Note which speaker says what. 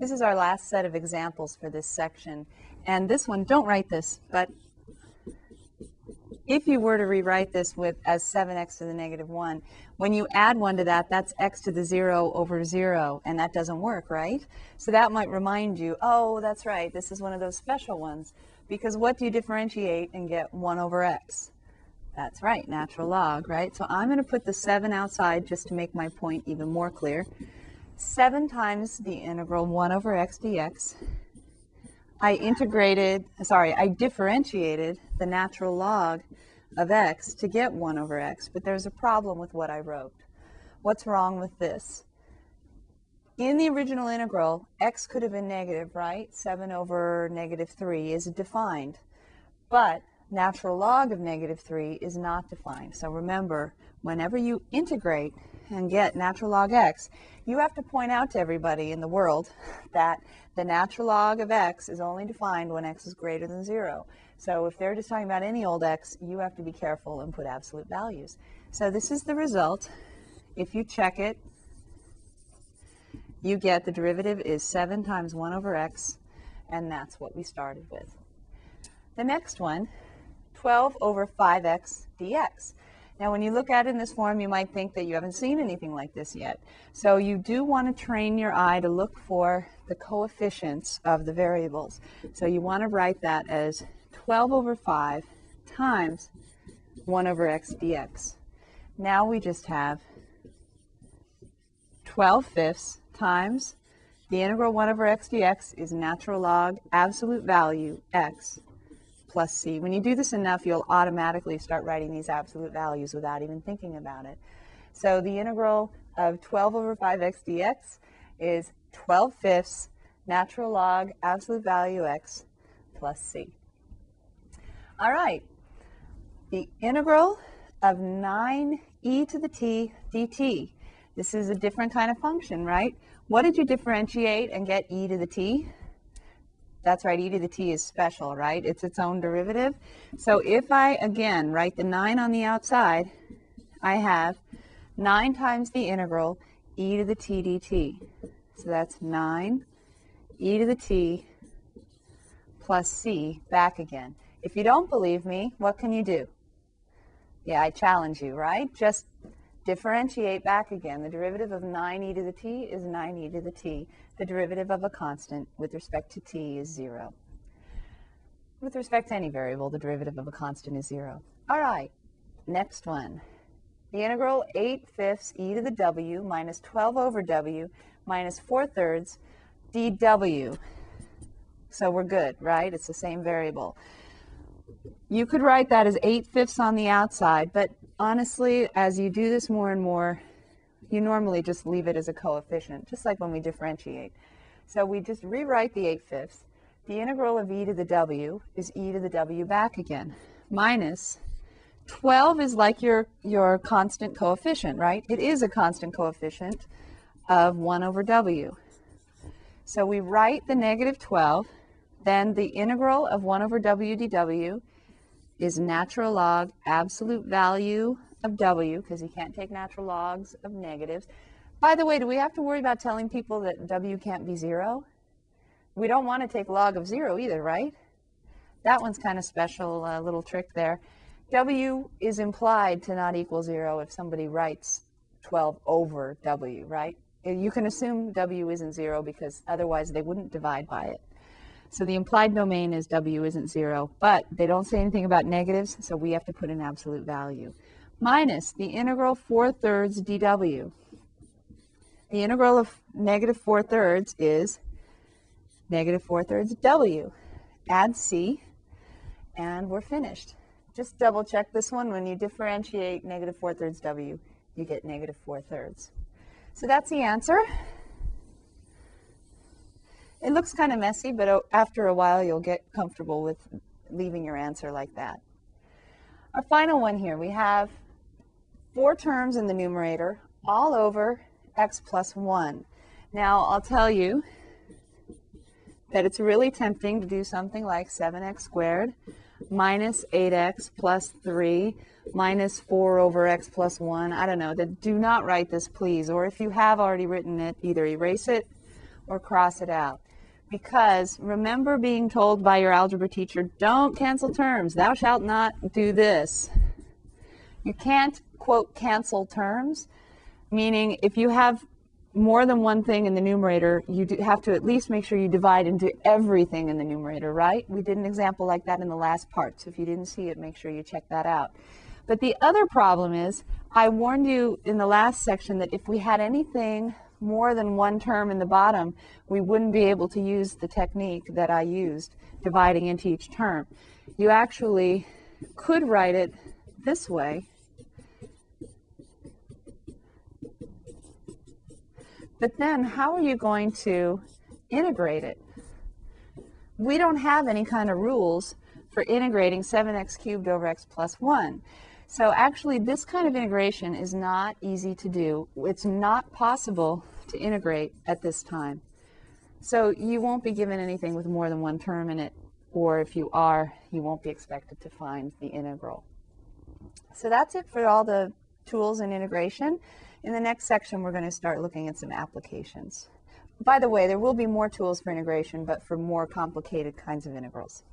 Speaker 1: This is our last set of examples for this section. And this one, don't write this, but if you were to rewrite this with as 7x to the negative 1, when you add 1 to that, that's x to the 0 over 0, and that doesn't work, right? So that might remind you, oh, that's right, this is one of those special ones. Because what do you differentiate and get 1 over x? That's right, natural log, right? So I'm going to put the 7 outside just to make my point even more clear. 7 times the integral 1 over x dx. I integrated, sorry, I differentiated the natural log of x to get 1 over x, but there's a problem with what I wrote. What's wrong with this? In the original integral, x could have been negative, right? 7 over negative 3 is defined, but natural log of negative 3 is not defined. So remember, whenever you integrate and get natural log x, you have to point out to everybody in the world that the natural log of x is only defined when x is greater than 0. So if they're just talking about any old x, you have to be careful and put absolute values. So this is the result. If you check it, you get the derivative is 7 times 1 over x, and that's what we started with. The next one, 12 over 5x dx. Now, when you look at it in this form, you might think that you haven't seen anything like this yet. So you do want to train your eye to look for the coefficients of the variables. So you want to write that as 12 over 5 times 1 over x dx. Now we just have 12 fifths times the integral 1 over x dx is natural log absolute value x plus c. When you do this enough, you'll automatically start writing these absolute values without even thinking about it. So the integral of 12 over 5x dx is 12 fifths natural log absolute value x plus c. All right, the integral of 9e to the t dt. This is a different kind of function, right? What did you differentiate and get e to the t? That's right, e to the t is special, right? It's its own derivative. So if I, again, write the 9 on the outside, I have 9 times the integral e to the t dt. So that's 9 e to the t plus c back again. If you don't believe me, what can you do? Yeah, I challenge you, right? Just differentiate back again. The derivative of 9e to the t is 9e to the t. The derivative of a constant with respect to t is 0. With respect to any variable, the derivative of a constant is 0. All right, next one. The integral 8 fifths e to the w minus 12 over w minus 4 thirds dw. So we're good, right? It's the same variable. You could write that as 8 fifths on the outside, but honestly, as you do this more and more, you normally just leave it as a coefficient, just like when we differentiate. So we just rewrite the 8 fifths. The integral of e to the w is e to the w back again, minus 12 is like your, your constant coefficient, right? It is a constant coefficient of 1 over w. So we write the negative 12, then the integral of 1 over w dw is natural log absolute value of w, because you can't take natural logs of negatives. By the way, do we have to worry about telling people that w can't be 0? We don't want to take log of 0 either, right? That one's kind of special, uh, little trick there. w is implied to not equal 0 if somebody writes 12 over w, right? You can assume w isn't 0 because otherwise they wouldn't divide by it. So the implied domain is w isn't 0, but they don't say anything about negatives, so we have to put an absolute value. Minus the integral 4 thirds dw. The integral of negative 4 thirds is negative 4 thirds w. Add c, and we're finished. Just double check this one. When you differentiate negative 4 thirds w, you get negative 4 thirds. So that's the answer. It looks kind of messy, but uh, after a while you'll get comfortable with leaving your answer like that. Our final one here, we have four terms in the numerator all over x plus 1. Now, I'll tell you that it's really tempting to do something like 7x squared minus 8x plus 3 minus 4 over x plus 1. I don't know. Do not write this, please. Or if you have already written it, either erase it or cross it out. Because remember being told by your algebra teacher, don't cancel terms, thou shalt not do this. You can't, quote, cancel terms, meaning if you have more than one thing in the numerator, you have to at least make sure you divide into everything in the numerator, right? We did an example like that in the last part, so if you didn't see it, make sure you check that out. But the other problem is, I warned you in the last section that if we had anything more than one term in the bottom, we wouldn't be able to use the technique that I used, dividing into each term. You actually could write it this way. But then how are you going to integrate it? We don't have any kind of rules for integrating 7x cubed over x plus 1. So actually, this kind of integration is not easy to do. It's not possible to integrate at this time. So you won't be given anything with more than one term in it, or if you are, you won't be expected to find the integral. So that's it for all the tools in integration. In the next section, we're going to start looking at some applications. By the way, there will be more tools for integration, but for more complicated kinds of integrals.